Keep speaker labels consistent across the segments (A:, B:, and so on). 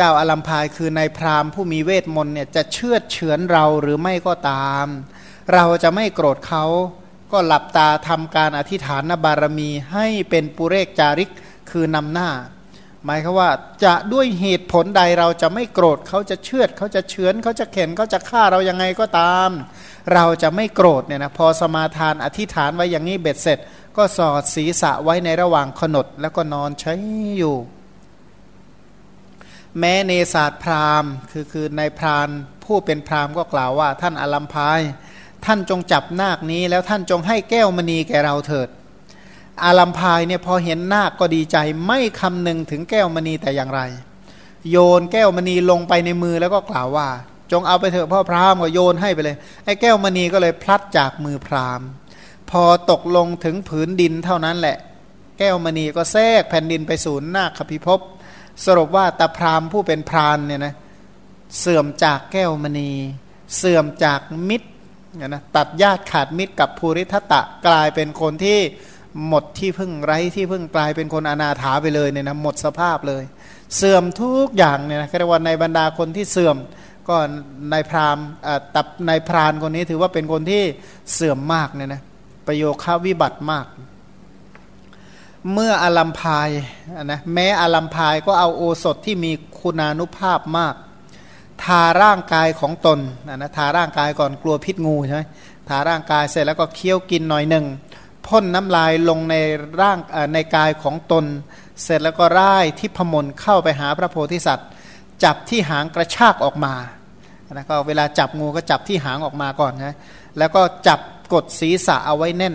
A: เจ้าอารัมพายคือนายพราหมณ์ผู้มีเวทมนต์เนี่ยจะเชื่อเฉือนเราหรือไม่ก็ตาม เราจะไม่โกรธเขาก็หลับตาทำการอธิษฐานบารมีให้เป็นปุเรกจาริกคือนำหน้า หมายคือว่าจะด้วยเหตุผลใดเราจะไม่โกรธเขาจะเชือดเขาจะเฉือนเขาจะเข็นเขาจะฆ่าเรายังไงก็ตาม เราจะไม่โกรธเนี่ยนะพอสมาทานอธิษฐานไว้อย่างนี้เบ็ดเสร็จ ก็สอดศีรษะไว้ในระหว่างขนดแล้วก็นอนใช้อยู่ แม้เนศาสตร์พราหมณ์ คือคือในพรานผู้เป็นพราหมณ์ก็กล่าวว่าท่านอลัมพาย ท่านจงจับนาคนี้ แล้วท่านจงให้แก้วมณีแก่เราเถิด อาลัมพายเนี่ยพอเห็นนาคก็ดีใจไม่คำนึงถึงแก้วมณีแต่อย่างไร โยนแก้วมณีลงไปในมือแล้วก็กล่าวว่า จงเอาไปเถอะพ่อพราหมณ์ก็โยนให้ไปเลยไอ้แก้วมณีก็เลยพลัดจากมือพราหมณ์ พอตกลงถึงผืนดินเท่านั้นแหละ แก้วมณีก็แทรกแผ่นดินไปสู่นาคพิภพ สรุปว่าตาพรามผู้เป็นพรานเนี่ยนะเสื่อมจากแก้วมณี เสื่อมจากมิตรนะตัดญาติขาดมิตรกับภูริทัตะกลายเป็นคนที่หมดที่พึ่งไร้ที่พึ่งกลายเป็นคนอนาถาไปเลยเนี่ยนะหมดสภาพเลย เสื่อมทุกอย่างเนี่ยนะเรียกว่าในบรรดาคนที่เสื่อมก็ในพรามตับในพรานคนนี้ถือว่าเป็นคนที่เสื่อมมากเนี่ยนะประโยคาวิบัติมาก เมื่ออารัมพายนะแม้อารัมพายก็เอาโอสถที่มีคุณานุภาพมาก ทาร่างกายของตนนะทาร่างกายก่อนกลัวพิษงูใช่ไหมทาร่างกายเสร็จแล้วก็เคี้ยวกินหน่อยหนึ่งพ่นน้ำลายลงในร่างในกายของตน เสร็จแล้วก็ร่ายที่พมลเข้าไปหาพระโพธิสัตว์ จับที่หางกระชากออกมาแล้วก็เวลาจับงูก็จับที่หางออกมาก่อนนะแล้วก็จับกดศีรษะเอาไว้แน่น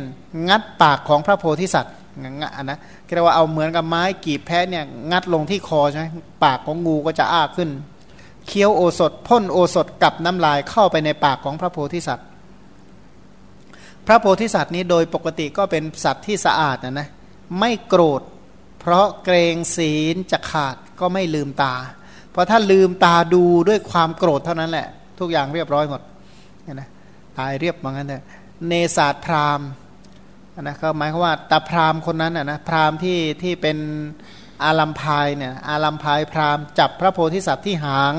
A: งัดปากของพระโพธิสัตว์ งะนะเรียกว่าเอาเหมือนกับไม้กีบแพะเนี่ยงัดลงที่คอใช่ไหมปากของงูก็จะอ้าขึ้น เคี้ยวโอสถพ่นโอสถกับน้ำลายเข้าไปในปากของพระโพธิสัตว์ พระโพธิสัตว์นี้โดยปกติก็เป็นสัตว์ที่สะอาดนะนะไม่โกรธ เพราะเกรงศีลจะขาดก็ไม่ลืมตา เพราะถ้าลืมตาดูด้วยความโกรธเท่านั้นแหละ ทุกอย่างเรียบร้อยหมดนะตายเรียบเหมือนกันเลยเนศาสตร์พราหมณ์ นะก็หมายความว่าตาพรามคนนั้นนะพรามที่ที่เป็นอาลัมพายเนี่ยอาลัมพายพรามจับพระโพธิสัตว์ที่หาง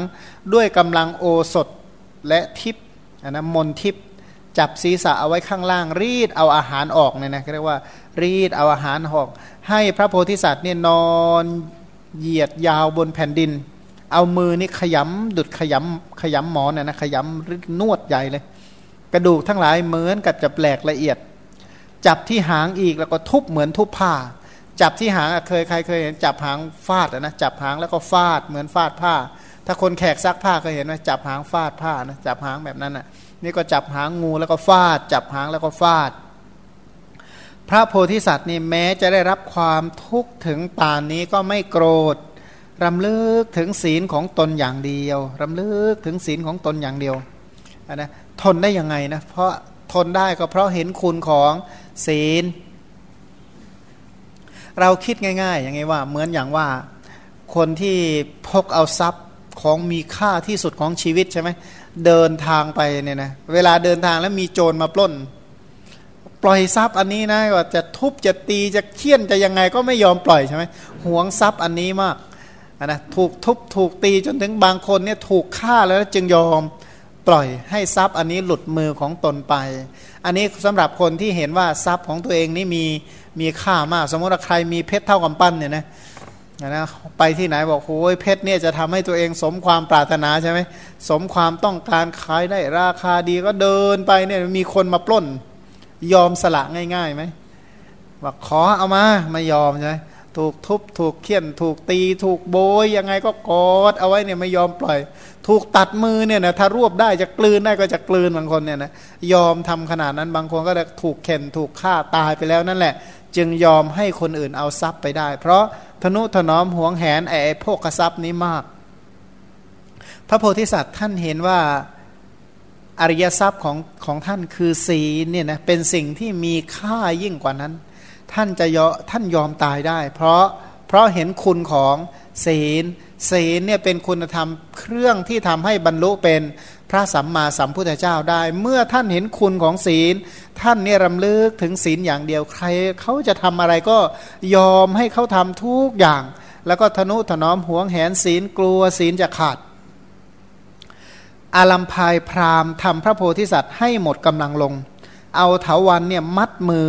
A: ด้วยกำลังโอสถและทิพนะมนทิพจับศีรษะเอาไว้ข้างล่างรีดเอาอาหารออกเนี่ยนะเรียกว่ารีดเอาอาหารออก ให้พระโพธิสัตว์เนี่ยนอนเหยียดยาวบนแผ่นดิน เอามือนี่ขยำดุดขยำขยำหมอนนะขยำนวดใหญ่เลย กระดูกทั้งหลายเหมือนกับจะแปลกละเอียด จับที่หางอีกแล้วก็ทุบเหมือนทุบผ้า จับที่หางเคยใครเคยเห็นจับหางฟาดนะจับหางแล้วก็ฟาดเหมือนฟาดผ้า ถ้าคนแขกซักผ้าเคยเห็นไหมจับหางฟาดผ้านะจับหางแบบนั้นอะนี่ก็จับหางงูแล้วก็ฟาด จับหางแล้วก็ฟาด พระโพธิสัตว์นี่แม้จะได้รับความทุกข์ถึงป่านนี้ก็ไม่โกรธรำลึกถึงศีลของตนอย่างเดียวรำลึกถึงศีลของตนอย่างเดียวนะทนได้ยังไงนะเพราะทนได้ก็เพราะเห็นคุณของ ศีล เราคิดง่าย ๆ อย่างไงว่า เหมือนอย่างว่าคนที่พกเอาทรัพย์ของมีค่าที่สุดของชีวิตใช่ไหมเดินทางไปเนี่ยนะเวลาเดินทางแล้วมีโจรมาปล้น ปล่อยทรัพย์อันนี้นะว่าจะทุบจะตีจะเคี่ยนจะยังไงก็ไม่ยอมปล่อยใช่ไหมหวงทรัพย์อันนี้มากนะถูกทุบถูกตีจนถึงบางคนเนี่ยถูกฆ่าแล้วจึงยอม ปล่อยให้ทรัพย์อันนี้หลุดมือของตนไป อันนี้สำหรับคนที่เห็นว่าทรัพย์ของตัวเองนี่มีมีค่ามาก สมมติว่าใครมีเพชรเท่ากับปั้นเนี่ยนะนะไปที่ไหนบอกโอ้ยเพชรเนี่ยจะทำให้ตัวเองสมความปรารถนาใช่ไหมสมความต้องการขายได้ราคาดีก็เดินไปเนี่ยมีคนมาปล้น ยอมสละง่ายๆไหมบอกขอเอามาไม่ยอมใช่ไหม ถูกทุบถูกเคี่ยนถูกตี ถูกโบยยังไงก็กอดเอาไว้เนี่ยไม่ยอมปล่อย ถูกตัดมือเนี่ยนะถ้ารวบได้จะกลืนได้ก็จะกลืนบางคนเนี่ยนะยอมทำขนาดนั้นบางคนก็จะถูกเข็นถูกฆ่าตายไปแล้วนั่นแหละ จึงยอมให้คนอื่นเอาทรัพย์ไปได้ เพราะทนุถนอมห่วงแหนไอ้พวกทรัพย์นี้มาก พระโพธิสัตว์ท่านเห็นว่าอริยทรัพย์ของของท่านคือศีลเนี่ยนะเป็นสิ่งที่มีค่ายิ่งกว่านั้น ท่านจะยอท่านยอมตายได้ เพราะเพราะเห็นคุณของศีล ศีลเนี่ยเป็นคุณธรรมเครื่องที่ทำให้บรรลุเป็นพระสัมมาสัมพุทธเจ้าได้ เมื่อท่านเห็นคุณของศีล ท่านเนี่ยรำลึกถึงศีลอย่างเดียวใครเขาจะทำอะไรก็ยอมให้เขาทำทุกอย่าง แล้วก็ทนุถนอมหวงแหนศีลกลัวศีลจะขาดอาลัมพายพรามทำพระโพธิสัตว์ให้หมดกำลังลง เอาเถาวันเนี่ยมัดมือ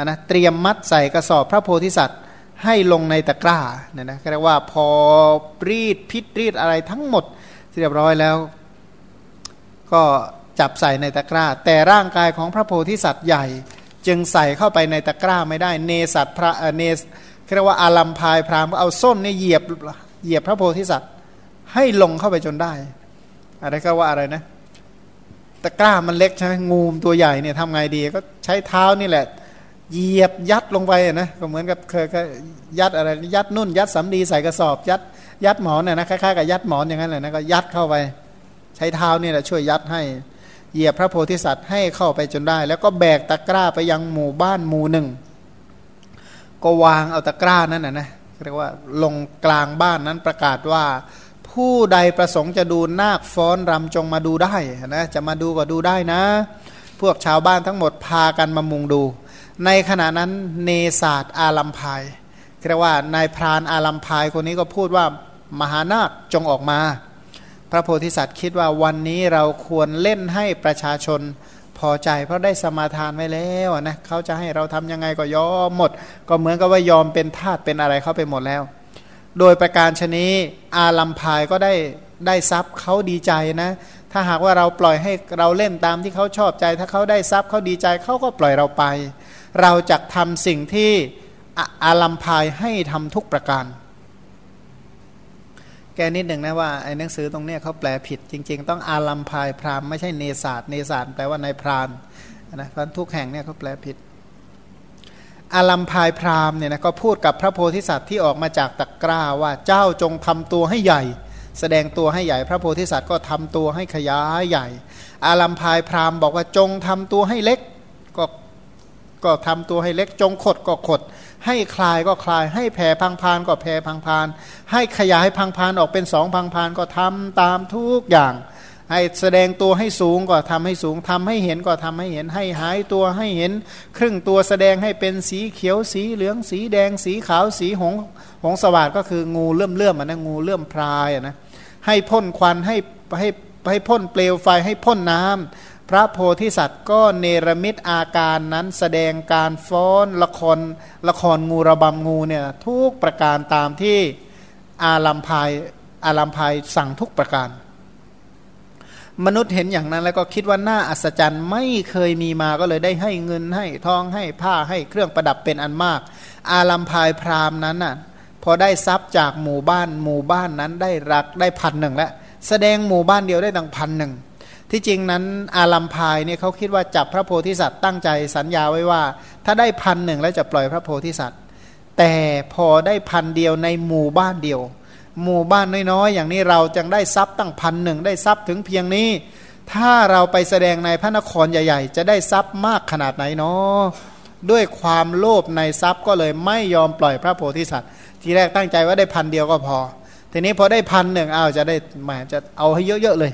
A: อนะเตรียมมัดใส่กระสอบพระโพธิสัตว์ให้ลงในตะกร้าเนี่ยนะเรียกว่าพอรีดพิษรีดอะไรทั้งหมดเรียบร้อยแล้ว ก็จับใส่ในตะกร้า แต่ร่างกายของพระโพธิสัตว์ใหญ่ จึงใส่เข้าไปในตะกร้าไม่ได้เนสัตพระเนสเรียกว่าอาลัมพายพรามเอาส้นนี่เหยียบเหยียบพระโพธิสัตว์ให้ลงเข้าไปจนได้ อะไรก็ว่าอะไรนะตะกร้ามันเล็กใช่ไหมงูมตัวใหญ่เนี่ยทำไงดีก็ใช้เท้านี่แหละ เหยียบยัดลงไปนะก็เหมือนกับเคยยัดอะไรยัดนุ่น ยัดสำลีใส่กระสอบ ยัดยัดหมอนน่ยนะคล้ายๆกับยัดหมอนอย่างนั้นเลยนะก็ยัดเข้าไป ใช้เท้านี่แหละช่วยยัดให้เหยียบพระโพธิสัตว์ให้เข้าไปจนได้ แล้วก็แบกตะกร้าไปยังหมู่บ้านหมู่หนึ่ง ก็วางเอาตะกร้านั้นนะนะเรียกว่าลงกลางบ้านนั้นประกาศว่า ผู้ใดประสงค์จะดูนาคฟ้อนรำจงมาดูได้นะจะมาดูก็ดูได้นะ พวกชาวบ้านทั้งหมดพากันมามุงดู ในขณะนั้นเนศาสตอาลัมพายเรียกว่านายพรานอาลัมพายคนนี้ก็พูดว่ามหานาคจงออกมา พระโพธิสัตว์คิดว่าวันนี้เราควรเล่นให้ประชาชนพอใจ เพราะได้สมาทานไว้แล้วนะเขาจะให้เราทำยังไงก็ยอมหมด ก็เหมือนกับว่ายอมเป็นทาสเป็นอะไรเข้าไปหมดแล้ว โดยประการชนี้อาลัมพายก็ได้ได้ทรัพย์เขาดีใจนะ ถ้าหากว่าเราปล่อยให้เราเล่นตามที่เขาชอบใจ ถ้าเขาได้ทรัพย์เขาดีใจเขาก็ปล่อยเราไป เราจะทำสิ่งที่อาลัมพายให้ทำทุกประการ แกนิดหนึ่งนะว่าไอ้หนังสือตรงเนี้ยเขาแปลผิด จริง ๆ ต้องอาลัมพายพรามไม่ใช่เนศาสเนศาสแปลว่าในพรานนะเพราะทุกแห่งเนี่ยเขาแปลผิด อาลัมพายพรามเนี่ยนะก็พูดกับพระโพธิสัตว์ที่ออกมาจากตะกร้าว่าเจ้าจงทำตัวให้ใหญ่ แสดงตัวให้ใหญ่ พระโพธิสัตว์ก็ทำตัวให้ขยายใหญ่ อาลัมพายพรามบอกว่าจงทำตัวให้เล็ก ก็ ก็ทำตัวให้เล็กจงขดก็ขด ให้คลายก็คลาย ให้แผ่พังพานก็แผ่พังพาน ให้ขยายพังพานออกเป็นสองพังพานก็ทำตามทุกอย่างให้แสดงตัวให้สูงก็ทำให้สูงทำให้เห็นก็ทำให้เห็นให้หายตัวให้เห็น ครึ่งตัวแสดงให้เป็นสีเขียวสีเหลืองสีแดงสีขาวสีหงหงสวัสดก็คืองูเลื่อมเลื่อมนะงูเลื่อมพรายนะให้พ่นควันให้ให้ให้พ่นเปลวไฟให้พ่นน้ำ พระโพธิสัตว์ก็เนรมิตอาการนั้นแสดงการฟ้อนละครละครงูระบำงูเนี่ยทุกประการตามที่อาลัมพายอาลัมพายสั่งทุกประการ มนุษย์เห็นอย่างนั้นแล้วก็คิดว่าน่าอัศจรรย์ไม่เคยมีมาก็เลยได้ให้เงินให้ทองให้ผ้าให้เครื่องประดับเป็นอันมาก อาลัมพายพรามนั้นน่ะพอได้ทรัพย์จากหมู่บ้านหมู่บ้านนั้นได้รักได้พันหนึ่งแล้วแสดงหมู่บ้านเดียวได้ตั้งพันหนึ่ง ที่จริงนั้นอาลัมพายเนี่ยเขาคิดว่าจับพระโพธิสัตว์ตั้งใจสัญญาไว้ว่า ถ้าได้พันหนึ่งแล้วจะปล่อยพระโพธิสัตว์ แต่พอได้พันเดียวในหมู่บ้านเดียว หมู่บ้านน้อยๆ อย่างนี้เราจึงได้ทรัพย์ตั้งพันหนึ่งได้ทรัพย์ถึงเพียงนี้ ถ้าเราไปแสดงในพระนครใหญ่ ๆ จะได้ทรัพย์มากขนาดไหนเนาะด้วยความโลภในทรัพย์ก็เลยไม่ยอมปล่อยพระโพธิสัตว์ ทีแรกตั้งใจว่าได้พันเดียวก็พอ ทีนี้พอได้พันหนึ่งเอาจะได้หมจะเอาให้เยอะๆเลย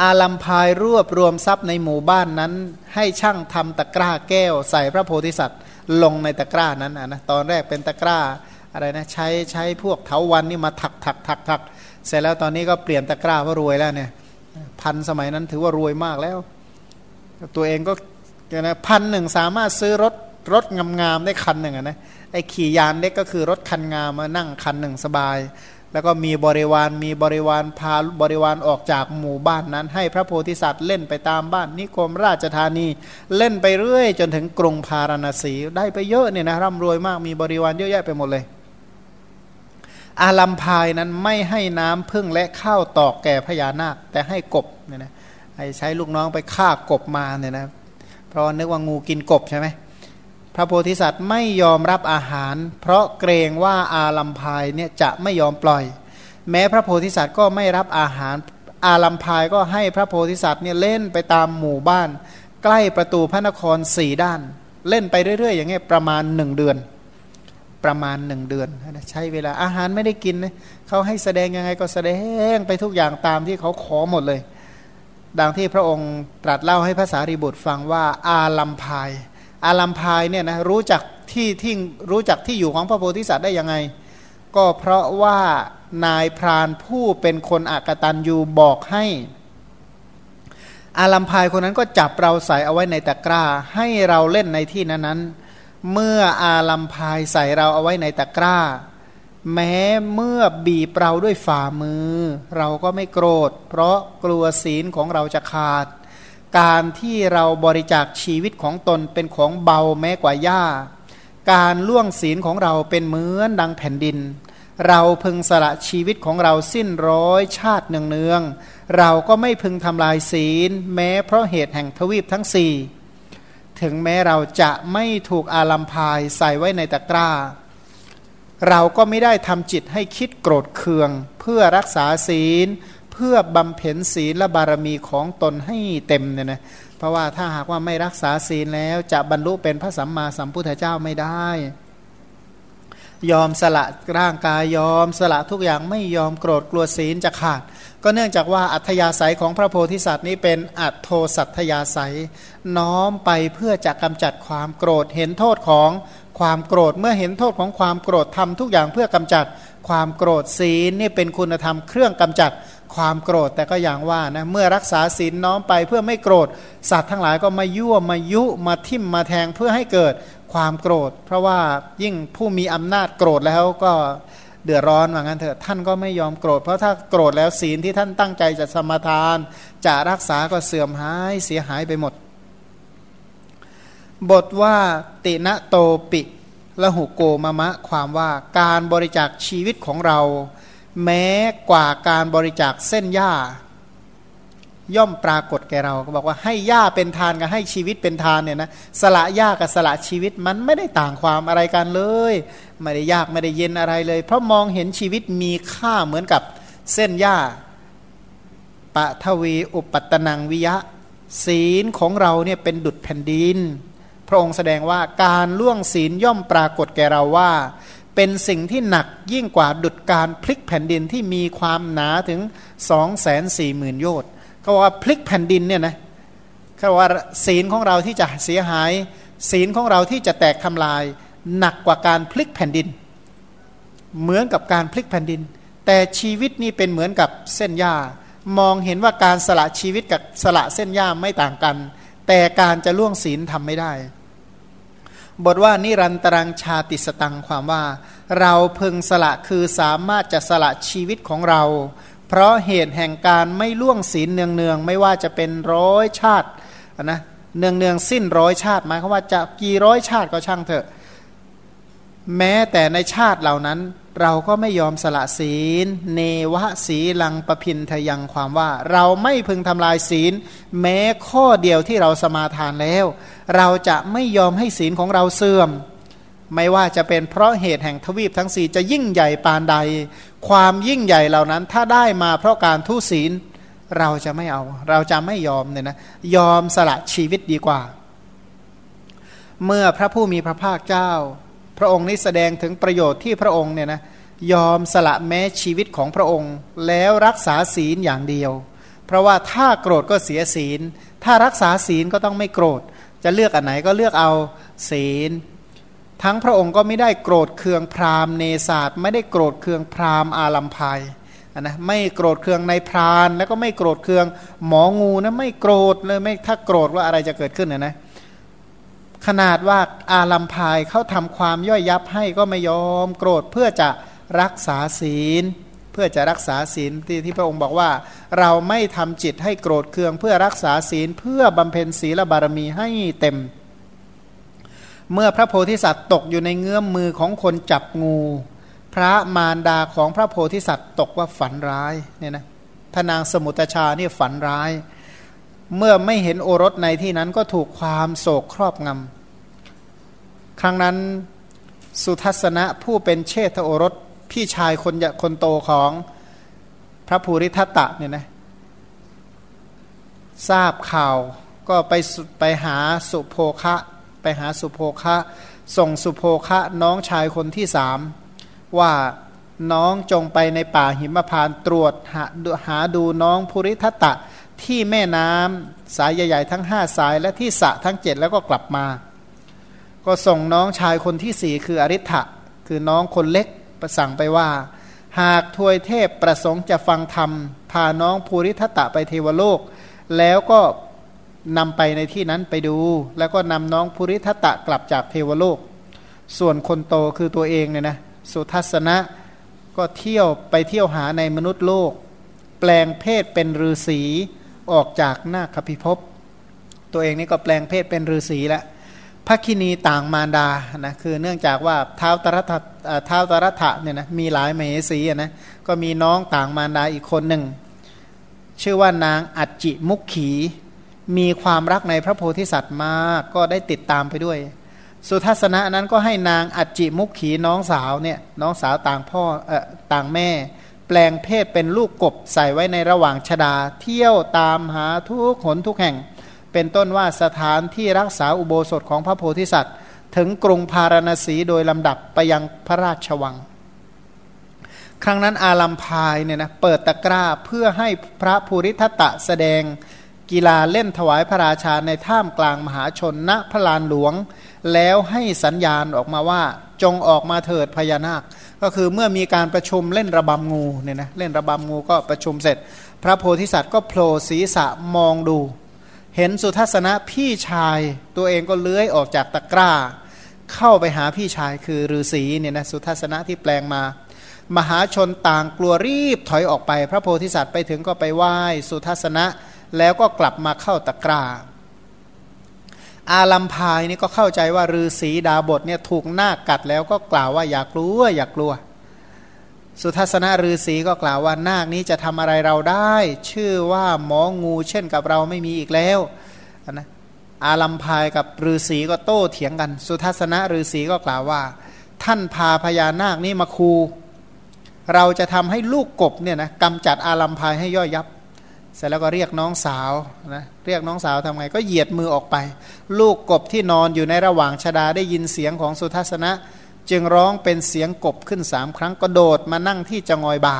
A: อาลัมพายรวบรวมทรัพย์ในหมู่บ้านนั้น ให้ช่างทำตะกร้าแก้ว ใส่พระโพธิสัตว์ ลงในตะกร้านั้นนะตอนแรกเป็นตะกร้าอะไรนะใช้ใช้พวกเถาวันนี่มาถักถักถักถักเสร็จแล้วตอนนี้ก็เปลี่ยนตะกร้าเพราะรวยแล้วเนี่ยพันสมัยนั้นถือว่ารวยมากแล้ว ตัวเองก็นะพันหนึ่งสามารถซื้อรถรถงามๆได้คันหนึ่งนะไอ้ขี่ยานเล็กก็คือรถคันงามมานั่งคันหนึ่งสบาย แล้วก็มีบริวารมีบริวารพาบริวารออกจากหมู่บ้านนั้น ให้พระโพธิสัตว์เล่นไปตามบ้านนิคมราชธานีเล่นไปเรื่อย จนถึงกรุงพาราณสีได้ไปเยอะเนี่ยนะร่ำรวยมากมีบริวารเยอะแยะไปหมดเลย อาลัมพายนั้นไม่ให้น้ำพึ่งและข้าวตอกแก่พญานาคแต่ให้กบเนี่ยนะให้ใช้ลูกน้องไปฆ่ากบมาเนี่ยนะเพราะนึกว่างูกินกบใช่ไหม พระโพธิสัตว์ไม่ยอมรับอาหาร เพราะเกรงว่าอาลัมพายเนี่ยจะไม่ยอมปล่อย แม้พระโพธิสัตว์ก็ไม่รับอาหาร อาลัมพายก็ให้พระโพธิสัตว์เนี่ยเล่นไปตามหมู่บ้าน ใกล้ประตูพระนครสี่ด้าน เล่นไปเรื่อยๆ อย่างเงี้ยประมาณหนึ่งเดือน ประมาณหนึ่งเดือนใช้เวลาอาหารไม่ได้กินนะเขาให้แสดงยังไงก็แสดงไปทุกอย่างตามที่เขาขอหมดเลย ดังที่พระองค์ตรัสเล่าให้ภาษารีบุตรฟังว่าอาลัมพาย อาลัมพายเนี่ยนะรู้จักที่ที่รู้จักที่อยู่ของพระโพธิสัตว์ได้ยังไง ก็เพราะว่านายพรานผู้เป็นคนอากตันยูบอกให้ อาลัมพายคนนั้นก็จับเราใส่เอาไว้ในตะกร้า ให้เราเล่นในที่นั้นนั้นเมื่ออาลัมพายใส่เราเอาไว้ในตะกร้า แม้เมื่อบีบเราด้วยฝ่ามือ เราก็ไม่โกรธ เพราะกลัวศีลของเราจะขาด การที่เราบริจาคชีวิตของตนเป็นของเบาแม้กว่าหญ้า การล่วงศีลของเราเป็นเหมือนดังแผ่นดิน เราพึงสละชีวิตของเราสิ้นร้อยชาติเนืองๆเราก็ไม่พึงทำลายศีล แม้เพราะเหตุแห่งทวีปทั้งสี่ถึงแม้เราจะไม่ถูกอาลัมพายใส่ไว้ในตะกร้า เราก็ไม่ได้ทำจิตให้คิดโกรธเคือง เพื่อรักษาศีล พื่อบำเพ็ญศีลและบารมีของตนให้เต็มเนี่ยนะเพราะว่าถ้าหากว่าไม่รักษาศีลแล้วจะบรรลุเป็นพระสัมมาสัมพุทธเจ้าไม่ได้ ยอมสละร่างกายยอมสละทุกอย่างไม่ยอมโกรธกลัวศีลจะขาด ก็เนื่องจากว่าอัธยาศัยของพระโพธิสัตว์นี้เป็นอัตโทสัตยาศัย น้อมไปเพื่อจะกำจัดความโกรธเห็นโทษของ ความโกรธเมื่อเห็นโทษของความโกรธทำทุกอย่างเพื่อกำจัด ความโกรธศีลนี่เป็นคุณธรรมเครื่องกำจัดความโกรธแต่ก็อย่างว่านะเมื่อรักษาศีลน้อมไปเพื่อไม่โกรธสัตว์ทั้งหลายก็มายั่วมายุมาทิ่มมาแทงเพื่อให้เกิดความโกรธ เพราะว่ายิ่งผู้มีอำนาจโกรธแล้วก็เดือดร้อนว่างั้นเถอะท่านก็ไม่ยอมโกรธ เพราะถ้าโกรธแล้วศีลที่ท่านตั้งใจจะสมาทาน จะรักษาก็เสื่อมหายเสียหายไปหมด บทว่าติณโตปิละหุโกมะมะ ความว่าการบริจาคชีวิตของเรา แม้กว่าการบริจาคเส้นหญ้า ย่อมปรากฏแก่เราก็บอกว่าให้หญ้าเป็นทานกับให้ชีวิตเป็นทานเนี่ยนะสละหญ้ากับสละชีวิตมันไม่ได้ต่างความอะไรกันเลย ไม่ได้ยากไม่ได้เย็นอะไรเลย เพราะมองเห็นชีวิตมีค่าเหมือนกับเส้นหญ้าปะทวีอุปตนังวิยะ ศีลของเราเนี่ยเป็นดุจแผ่นดิน พระองค์แสดงว่าการล่วงศีลย่อมปรากฏแก่เราว่า เป็นสิ่งที่หนักยิ่งกว่าดุจการพลิกแผ่นดินที่มีความหนาถึง2 4 0 0 0 0โยชน์เขาว่าพลิกแผ่นดินเนี่ยนะเขาว่าศีลของเราที่จะเสียหาย ศีลของเราที่จะแตกทำลาย หนักกว่าการพลิกแผ่นดิน เหมือนกับการพลิกแผ่นดิน แต่ชีวิตนี่เป็นเหมือนกับเส้นหญ้ามองเห็นว่าการสละชีวิตกับสละเส้นหญ้าไม่ต่างกัน แต่การจะล่วงศีลทำไม่ได้ บทว่านิรันตรังชาติสตังความว่า เราพึงสละคือสามารถจะสละชีวิตของเรา เพราะเหตุแห่งการไม่ล่วงศีลเนืองเนืองไม่ว่าจะเป็นร้อยชาตินะเนืองเนืองสิ้นร้อยชาติหมายความว่าจะกี่ร้อยชาติก็ช่างเถอะ แม้แต่ในชาติเหล่านั้น เราก็ไม่ยอมสละศีล เนวะศีลังประพินทยังความว่า เราไม่พึงทำลายศีล แม้ข้อเดียวที่เราสมาทานแล้ว เราจะไม่ยอมให้ศีลของเราเสื่อม ไม่ว่าจะเป็นเพราะเหตุแห่งทวีปทั้งสี่จะยิ่งใหญ่ปานใด ความยิ่งใหญ่เหล่านั้นถ้าได้มาเพราะการทุศีล เราจะไม่เอา เราจะไม่ยอมเนี่ยนะยอมสละชีวิตดีกว่า เมื่อพระผู้มีพระภาคเจ้า พระองค์นี้แสดงถึงประโยชน์ที่พระองค์เนี่ยนะยอมสละแม้ชีวิตของพระองค์ แล้วรักษาศีลอย่างเดียว เพราะว่าถ้าโกรธก็เสียศีล ถ้ารักษาศีลก็ต้องไม่โกรธ จะเลือกอันไหนก็เลือกเอาศีล ทั้งพระองค์ก็ไม่ได้โกรธเคืองพราหมณ์เนศาสไม่ได้โกรธเคืองพราหมณ์อาลัมพายนะไม่โกรธเคืองในพราน แล้วก็ไม่โกรธเคืองหมองูนะไม่โกรธเลยไม่ถ้าโกรธว่าอะไรจะเกิดขึ้นนะนะ ขนาดว่าอาลัมพายเขาทำความย่อยยับให้ก็ไม่ยอมโกรธเพื่อจะรักษาศีล เพื่อจะรักษาศีลที่ที่พระองค์บอกว่า เราไม่ทำจิตให้โกรธเคืองเพื่อรักษาศีลเพื่อบำเพ็ญศีลบารมีให้เต็ม เมื่อพระโพธิสัตว์ตกอยู่ในเงื้อมมือของคนจับงู พระมารดาของพระโพธิสัตว์ตกว่าฝันร้ายเนี่ยนะพนางสมุตชาเนี่ยฝันร้าย เมื่อไม่เห็นโอรสในที่นั้นก็ถูกความโศกครอบงำครั้งนั้นสุทัศนะผู้เป็นเชษฐโอรสพี่ชายคนคนโตของพระภูริทัตตะเนี่ยนะทราบข่าวก็ไปไปหาสุโภคะ ไปหาสุโภคะ ส่งสุโภคะน้องชายคนที่สามว่าน้องจงไปในป่าหิมพานตรวจหาหาดูน้องภูริทัตตะ ที่แม่น้ำสายใหญ่ๆทั้งห้าสาย และที่สะทั้งเจ็ดแล้วก็กลับมา ก็ส่งน้องชายคนที่สี่คืออริ t ะคือน้องคนเล็กประสั่งไปว่า หากทวยเทพประสงค์จะฟังธรรม พาน้องภูริทัตะไปเทวโลก แล้วก็นำไปในที่นั้นไปดู แล้วก็นำน้องภูริทัตะกลับจากเทวโลก ส่วนคนโตคือตัวเองเนี่ยนะสุทัศนะก็เที่ยวไปเที่ยวหาในมนุษย์โลก แปลงเพศเป็นฤาษี ออกจากนาคพิภพตัวเองนี่ก็แปลงเพศเป็นฤาษีแล้วพระคินีต่างมารดานะคือเนื่องจากว่าเท้าตรัฐเท้าตรัฐะเนี่ยนะมีหลายมเหสีนะก็มีน้องต่างมารดาอีกคนหนึ่ง ชื่อว่านางอัจจิมุขขี มีความรักในพระโพธิสัตว์มากก็ได้ติดตามไปด้วย สุทัศนะนั้นก็ให้นางอัจจิมุขขีน้องสาวเนี่ยน้องสาวต่างพ่อเออต่างแม่ แปลงเพศเป็นลูกกบใส่ไว้ในระหว่างชดา เที่ยวตามหาทุกขนทุกแห่ง เป็นต้นว่าสถานที่รักษาอุโบสถของพระโพธิสัตว์ ถึงกรุงพาราณสีโดยลำดับไปยังพระราชวัง ครั้งนั้นอาลัมพายเนี่ยนะเปิดตะกร้าเพื่อให้พระภูริทัตะแสดงกีฬาเล่นถวายพระราชาในท่ามกลางมหาชนณพระลานหลวง แล้วให้สัญญาณออกมาว่า จงออกมาเถิดพญานาค ก็คือเมื่อมีการประชุมเล่นระบำงูเนี่ยนะเล่นระบำงูก็ประชุมเสร็จ พระโพธิสัตว์ก็โผล่ศีรษะมองดู เห็นสุทัศนะพี่ชายตัวเองก็เลื้อยออกจากตะกร้า เข้าไปหาพี่ชายคือฤาษีเนี่ยนะสุทัศนะที่แปลงมา มหาชนต่างกลัวรีบถอยออกไป พระโพธิสัตว์ไปถึงก็ไปไหว้สุทัศนะ แล้วก็กลับมาเข้าตะกร้า อาลัมพายนี่ก็เข้าใจว่าฤาษีดาบทเนี่ยถูกหน้ากัดแล้วก็กล่าวว่าอย่ากลัวอย่ากลัว สุทัศนฤาษีก็กล่าวว่านาคนี้จะทำอะไรเราได้ ชื่อว่าหมองูเช่นกับเราไม่มีอีกแล้วนะอาลัมพายกับฤาษีก็โต้เถียงกัน สุทัศนฤาษีก็กล่าวว่า ท่านพาพญานาคนี้มาคู เราจะทำให้ลูกกบเนี่ยนะกำจัดอาลัมพายให้ย่อยยับ เสร็จแล้วก็เรียกน้องสาวนะเรียกน้องสาวทำไงก็เหยียดมือออกไป ลูกกบที่นอนอยู่ในระหว่างชดาได้ยินเสียงของสุทัศนะ จึงร้องเป็นเสียงกบขึ้นสามครั้งก็โดดมานั่งที่จงอยบ่า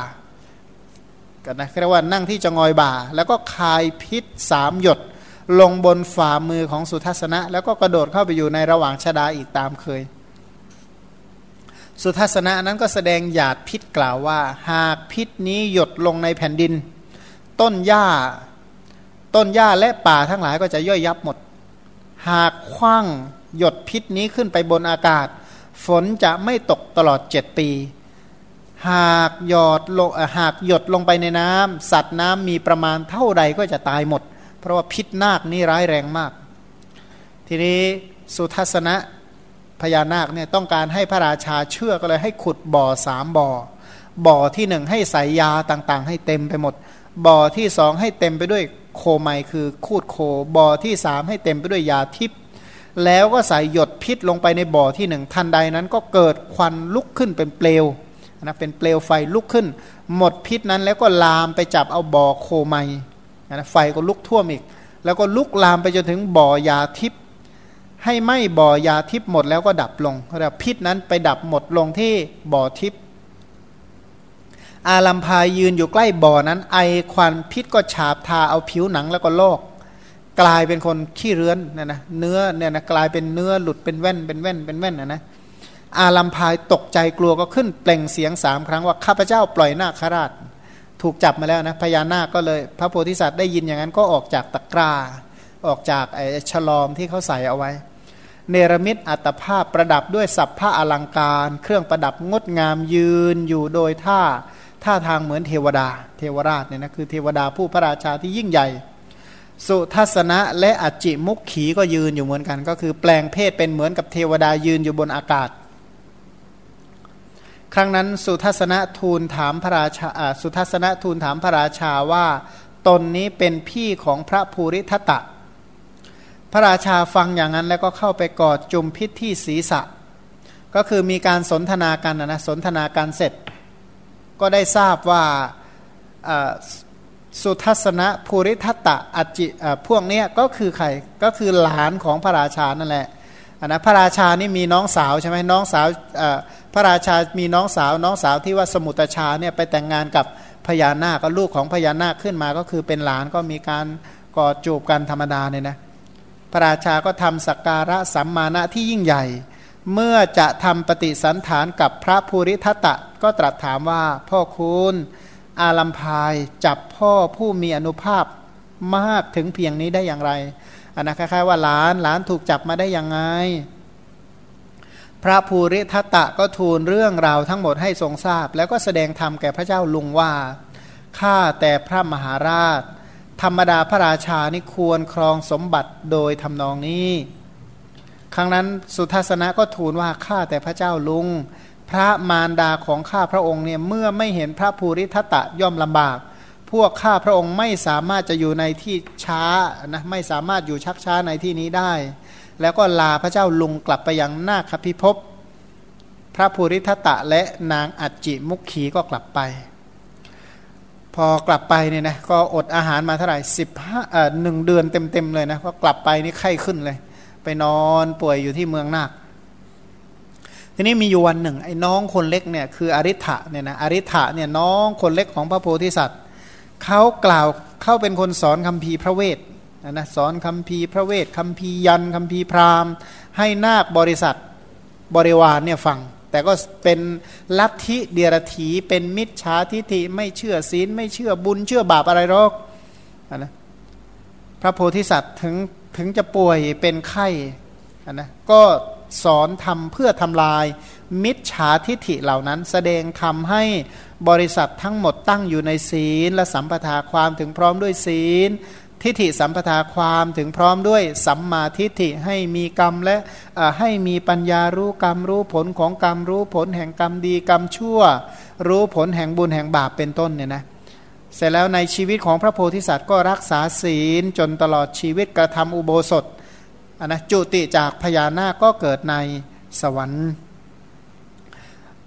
A: กันนะเรียกว่านั่งที่จงอยบ่า แล้วก็คายพิษสามหยด ลงบนฝ่ามือของสุทัศนะ แล้วก็กระโดดเข้าไปอยู่ในระหว่างชดาอีกตามเคย สุทัศนะนั้นก็แสดงหยาดพิษกล่าวว่า หากพิษนี้หยดลงในแผ่นดิน ต้นหญ้า ต้นหญ้าและป่าทั้งหลายก็จะย่อยยับหมด หากคว้างหยดพิษนี้ขึ้นไปบนอากาศ ฝนจะไม่ตกตลอดเจ็ดปี หากหยดลงหากหยดลงไปในน้ำสัตว์น้ำมีประมาณเท่าใดก็จะตายหมด เพราะว่าพิษนาคนี่ร้ายแรงมาก ทีนี้สุทัศนะพญานาคเนี่ยต้องการให้พระราชาเชื่อก็เลยให้ขุดบ่อสามบ่อ บ่อที่หนึ่งให้ใส่ยาต่างๆ ให้เต็มไปหมด บ่อที่สองให้เต็มไปด้วยโคไมคือคูดโค บ่อที่สามให้เต็มไปด้วยยาทิพย์แล้วก็ใส่หยดพิษลงไปในบ่อที่หนึ่งทันใดนั้นก็เกิดควันลุกขึ้นเป็นเปลวนะเป็นเปลวไฟลุกขึ้น หมดพิษนั้นแล้วก็ลามไปจับเอาบ่อโคไมนะไฟก็ลุกท่วมอีก แล้วก็ลุกลามไปจนถึงบ่อยาทิพย์ให้ไหม้บ่อยาทิพย์หมดแล้วก็ดับลงแ้วพิษนั้นไปดับหมดลงที่บ่อทิพย์ อาลัมพายยืนอยู่ใกล้บ่อนั้น ไอควันพิษก็ฉาบทาเอาผิวหนังแล้วก็ลอก กลายเป็นคนขี้เรื้อนเนี่ยนะเนื้อเนี่ยนะกลายเป็นเนื้อหลุดเป็นแว่นเป็นแว่นเป็นแว่นนะนะอาลัมพายตกใจกลัวก็ขึ้นเปล่งเสียงสามครั้งว่าข้าพเจ้าปล่อยนาคราช ถูกจับมาแล้วนะพญานาคก็เลยพระโพธิสัตว์ได้ยินอย่างนั้นก็ออกจากตะกร้าออกจากไอ้ฉลอมที่เขาใส่เอาไว้ เนรมิตอัตภาพประดับด้วยสัพพะอลังการ เครื่องประดับงดงามยืนอยู่โดยท่า ท่าทางเหมือนเทวดา เทวราชเนี่ยนะคือเทวดาผู้พระราชาที่ยิ่งใหญ่ สุทัศนะและอจิมุขขีก็ยืนอยู่เหมือนกัน ก็คือแปลงเพศเป็นเหมือนกับเทวดายืนอยู่บนอากาศ ครั้งนั้นสุทัศนะทูลถามพระราชาสุทัศนะทูลถามพระราชาว่าตนนี้เป็นพี่ของพระภูริทัตะ พระราชาฟังอย่างนั้นแล้วก็เข้าไปกอดจุมพิษที่ศีรษะ ก็คือมีการสนทนากันนะสนทนาการเสร็จ ก็ได้ทราบว่าสุทัศนะภูริทัตตะอจิพวกนี้ก็คือใครก็คือหลานของพระราชานั่นแหละนะพระราชานี่มีน้องสาวใช่ไหมน้องสาวพระราชามีน้องสาวน้องสาวที่ว่าสมุตชาเนี่ยไปแต่งงานกับพญานาคก็ลูกของพญานาคขึ้นมาก็คือเป็นหลานก็มีการกอดจูบกันธรรมดาเนี่ยนะพระราชาก็ทำสักการะสัมมาณะที่ยิ่งใหญ่ เมื่อจะทำปฏิสันฐานกับพระภูริทัตตะ ก็ตรัสถามว่า พ่อคุณอาลัมพายจับพ่อผู้มีอนุภาพมากถึงเพียงนี้ได้อย่างไรอันนะคล้ายๆว่าหลานหลานถูกจับมาได้ยังไง พระภูริทัตตะก็ทูลเรื่องราวทั้งหมดให้ทรงทราบ แล้วก็แสดงธรรมแก่พระเจ้าลุงว่าข้าแต่พระมหาราช ธรรมดาพระราชานี่ควรครองสมบัติโดยทำนองนี้ ครั้งนั้นสุทัศนะก็ทูลว่าข้าแต่พระเจ้าลุง พระมารดาของข้าพระองค์เนี่ยเมื่อไม่เห็นพระภูริทัตะย่อมลำบาก พวกข้าพระองค์ไม่สามารถจะอยู่ในที่ช้านะไม่สามารถอยู่ชักช้าในที่นี้ได้ แล้วก็ลาพระเจ้าลุงกลับไปยังนาคพิภพพระภูริทัตะและนางอัจจิมุขขีก็กลับไป พอกลับไปเนี่ยนะก็อดอาหารมาเท่าไหร่สิบห้าเอ่อหนึ่งเดือนเต็มๆเลยนะพอกลับไปนี่ไข้ขึ้นเลย ไปนอนป่วยอยู่ที่เมืองนาคทีนี้มีอยู่วันหนึ่ง ไอ้น้องคนเล็กเนี่ยคืออริ t ะเนี่ยนะอริ t ะเนี่ยน้องคนเล็กของพระโพธิสัตว์เขากล่าวเข้าเป็นคนสอนคำพีพระเวทนะสอนคำพีพระเวทคำพียันคำพีพราหมณ์ ให้นาคบริษัทบริวารเนี่ยฟัง แต่ก็เป็นลัทธิเดียรถีเป็นมิจฉาทิฐิไม่เชื่อศีลไม่เชื่อบุญเชื่อบาปอะไรหรอกนะพระโพธิสัตว์ถึง ถึงจะป่วยเป็นไข้นะก็สอนทำเพื่อทำลาย มิจฉาทิฐิเหล่านั้น แสดงทำให้บริษัททั้งหมดตั้งอยู่ในศีล และสัมปทาความถึงพร้อมด้วยศีล ทิฏฐิสัมปทาความถึงพร้อมด้วยสัมมาทิฏฐิให้มีกรรมและให้มีปัญญารู้กรรมรู้ผลของกรรมรู้ผลแห่งกรรมดีกรรมชั่ว รู้ผลแห่งบุญแห่งบาปเป็นต้นเนี่ยนะ เสร็จแล้วในชีวิตของพระโพธิสัตว์ก็รักษาศีลจนตลอดชีวิตกระทำอุโบสถนนะจุติจากพญานาคก็เกิดในสวรรค์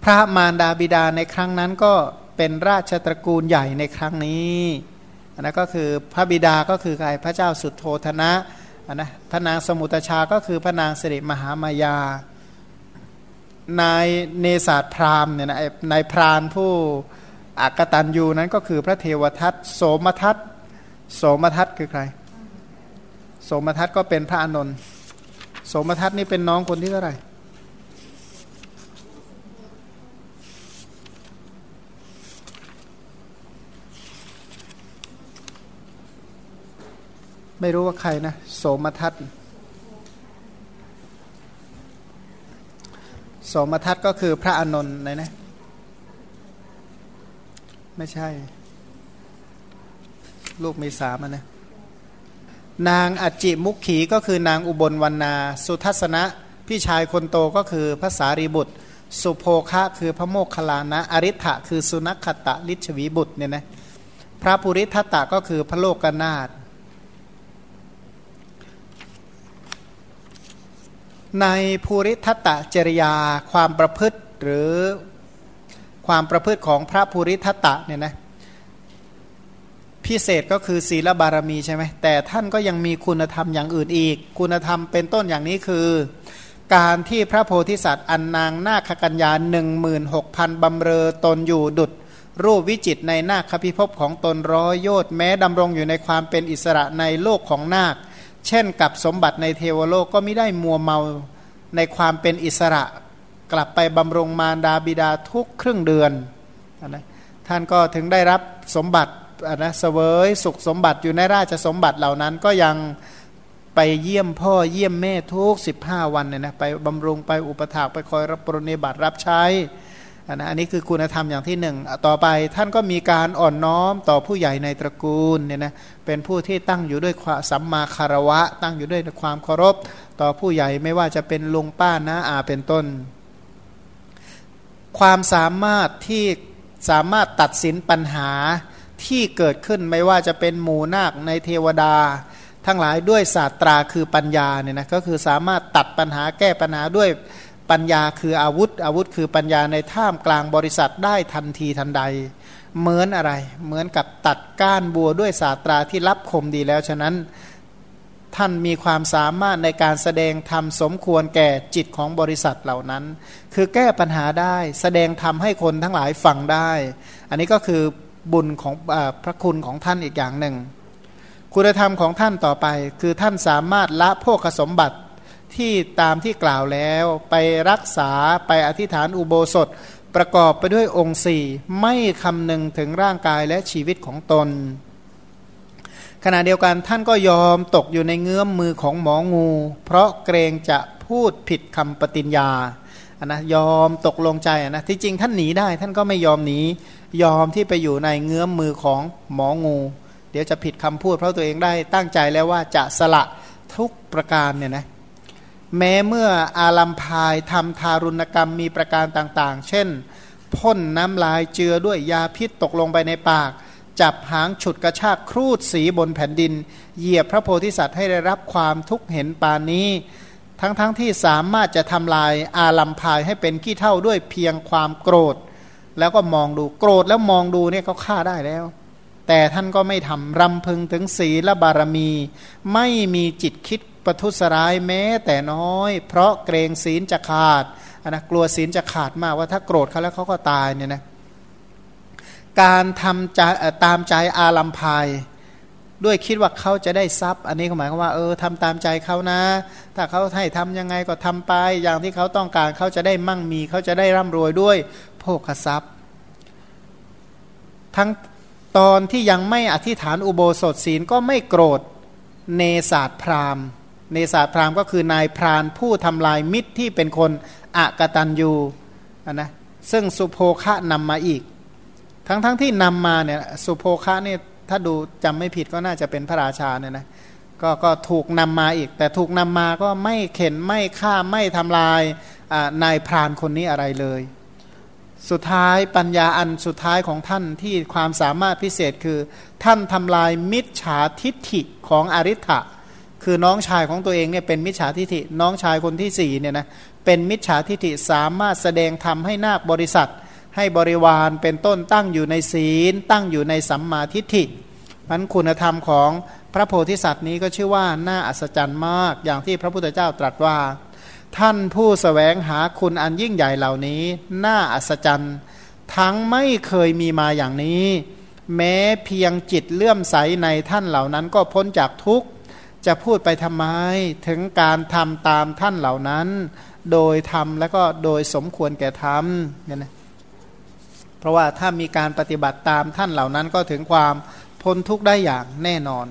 A: พระมารดาบิดาในครั้งนั้นก็เป็นราชตระกูลใหญ่ในครั้งนี้อันนั้นก็คือพระบิดาก็คือใครพระเจ้าสุดโทธนะอันนะพระนางสมุตชาก็คือพระนางสิริมหามายา นายเนศาสพรามเนี่ยนะนายพรานผู้ อักตันยูนั้นก็คือพระเทวทัตโสมทัตโสมทัตคือใคร โสมทัตก็เป็นพระอนนท์โสมทัตนี่เป็นน้องคนที่เท่าไหร่ไม่รู้ว่าใครนะ โสมทัตโสมทัตก็คือพระอนนท์นะนะ ไม่ใช่ ลูกมีสามนะนางอจิมุขขีก็คือนางอุบลวันนาสุทัศนะ พี่ชายคนโตก็คือพระสารีบุตร สุโภคะคือพระโมคคัลลานะอริ t ะคือสุนัขตะลิชวีบุตรเนี่ยนะพระปุริทัตตะก็คือพระโลกนาถในภูริทัตตจริยาความประพฤติหรือ ความประพฤติของพระภูริทัตตะเนี่ยนะพิเศษก็คือศีลบารมีใช่ไหมแต่ท่านก็ยังมีคุณธรรมอย่างอื่นอีก คุณธรรมเป็นต้นอย่างนี้คือ การที่พระโพธิสัตว์อันนางนาคกัญญาหนึ่งหมื่นหกพันบำเรอตนอยู่ดุดรูปวิจิตในนาคพิภพของตนร้อยโยต์แม้ดำรงอยู่ในความเป็นอิสระในโลกของนาค เช่นกับสมบัติในเทวโลกก็ไม่ได้มัวเมาในความเป็นอิสระ กลับไปบำรงมารดาบิดาทุกครึ่งเดือนนะท่านก็ถึงได้รับสมบัตินะเสวยสุขสมบัติอยู่ในราชสมบัติเหล่านั้นก็ยังไปเยี่ยมพ่อเยี่ยมแม่ทุก 15 วันเนี่ยนะไปบำรุงไปอุปถากไปคอยรับปรนิบัติรับใช้อันนะอันนี้คือคุณธรรมอย่างที่หนึ่งต่อไปท่านก็มีการอ่อนน้อมต่อผู้ใหญ่ในตระกูลเนี่ยนะเป็นผู้ที่ตั้งอยู่ด้วยความสัมมาคารวะ ตั้งอยู่ด้วยความเคารพ ต่อผู้ใหญ่ไม่ว่าจะเป็นลุงป้านะอาเป็นต้น ความสามารถที่สามารถตัดสินปัญหาที่เกิดขึ้นไม่ว่าจะเป็นหมู่นาคในเทวดา ทั้งหลายด้วยศาสตราคือปัญญาเนี่ยนะก็คือสามารถตัดปัญหาแก้ปัญหาด้วยปัญญาคืออาวุธ อาวุธคือปัญญาในท่ามกลางบริษัทได้ทันทีทันใด เหมือนอะไร เหมือนกับตัดก้านบัวด้วยศาสตราที่รับคมดีแล้วฉะนั้น ท่านมีความสามารถในการแสดงธรรมสมควรแก่จิตของบริษัทเหล่านั้น คือแก้ปัญหาได้แสดงธรรมให้คนทั้งหลายฟังได้ อันนี้ก็คือบุญของอพระคุณของท่านอีกอย่างหนึ่ง คุณธรรมของท่านต่อไป คือท่านสามารถละโภคสมบัติที่ตามที่กล่าวแล้วไปรักษาไปอธิษฐานอุโบสถประกอบไปด้วยองค์สี่ไม่คำนึงถึงร่างกายและชีวิตของตน ขณะเดียวกันท่านก็ยอมตกอยู่ในเงื้อมมือของหมองู เพราะเกรงจะพูดผิดคำปฏิญญาอันนะยอมตกลงใจนะที่จริงท่านหนีได้ ท่านก็ไม่ยอมหนียอมที่ไปอยู่ในเงื้อมมือของหมองู เดี๋ยวจะผิดคำพูดเพราะตัวเองได้ตั้งใจแล้วว่าจะสละทุกประการเนี่ยนะแม้เมื่ออาลัมพายทำทารุณกรรมมีประการต่างๆ เช่น พ่นน้ำลายเจือด้วยยาพิษตกลงไปในปาก จับหางฉุดกระชากครูดสีบนแผ่นดิน เหยียบพระโพธิสัตว์ให้ได้รับความทุกข์เห็นปานนี้ ทั้งๆทที่สามารถจะทำลายอาลัมพายให้เป็นขี้เท่าด้วยเพียงความโกรธ แล้วก็มองดูโกรธแล้วมองดูเนี่ยเขาฆ่าได้แล้ว แต่ท่านก็ไม่ทำรำพึงถึงศีลบารมี ไม่มีจิตคิดประทุษร้ายแม้แต่น้อย เพราะเกรงศีลจะขาดนะกลัวศีลจะขาดมากว่าถ้าโกรธเขาแล้วเขาก็ตายเนี่ยนะ การทำใจตามใจอาลัมพาย ด้วยคิดว่าเขาจะได้ทรัพย์ อันนี้หมายความว่าเออทำตามใจเขานะ ถ้าเขาให้ทำยังไงก็ทำไป อย่างที่เขาต้องการเขาจะได้มั่งมี เขาจะได้ร่ำรวยด้วยโภคทรัพย์ ทั้งตอนที่ยังไม่อธิษฐานอุโบสถศีลก็ไม่โกรธเนศาสพรามเนศาพรามก็คือนายพรานผู้ทำลายมิตรที่เป็นคนอะกตันยูนะซึ่งสุโภคะนำมาอีก ทั้งๆทที่นำมาเนี่ยสุโภคะเนี่ยถ้าดูจำไม่ผิดก็น่าจะเป็นพระราชาเนี่ยนะก็ก็ถูกนำมาอีก แต่ถูกนำมาก็ไม่เข็นไม่ฆ่าไม่ทำลายนายพรานคนนี้อะไรเลย สุดท้ายปัญญาอันสุดท้ายของท่านที่ความสามารถพิเศษคือ ท่านทำลายมิจฉาทิฐิของอริ t ะคือน้องชายของตัวเองเนี่ยเป็นมิจฉาทิฐิน้องชายคนที่สี่เนี่ยนะเป็นมิจฉาทิฐิสามารถแสดงธรรมให้นาคบริษัท ให้บริวารเป็นต้นตั้งอยู่ในศีล ตั้งอยู่ในสัมมาทิฏฐิมันคุณธรรมของพระโพธิสัตว์นี้ก็ชื่อว่าน่าอัศจรรย์มาก อย่างที่พระพุทธเจ้าตรัสว่า ท่านผู้สแสวงหาคุณอันยิ่งใหญ่เหล่านี้ น่าอัศจรรย์ ทั้งไม่เคยมีมาอย่างนี้ แม้เพียงจิตเลื่อมใสในท่านเหล่านั้นก็พ้นจากทุกข์ จะพูดไปทำไม ถึงการทำตามท่านเหล่านั้น โดยทำแล้วก็โดยสมควรแก่ทำเนี่ยนะ ราะว่าถ้ามีการปฏิบัติตามท่านเหล่านั้นก็ถึงความพ้นทุกข์ได้อย่างแน่นอน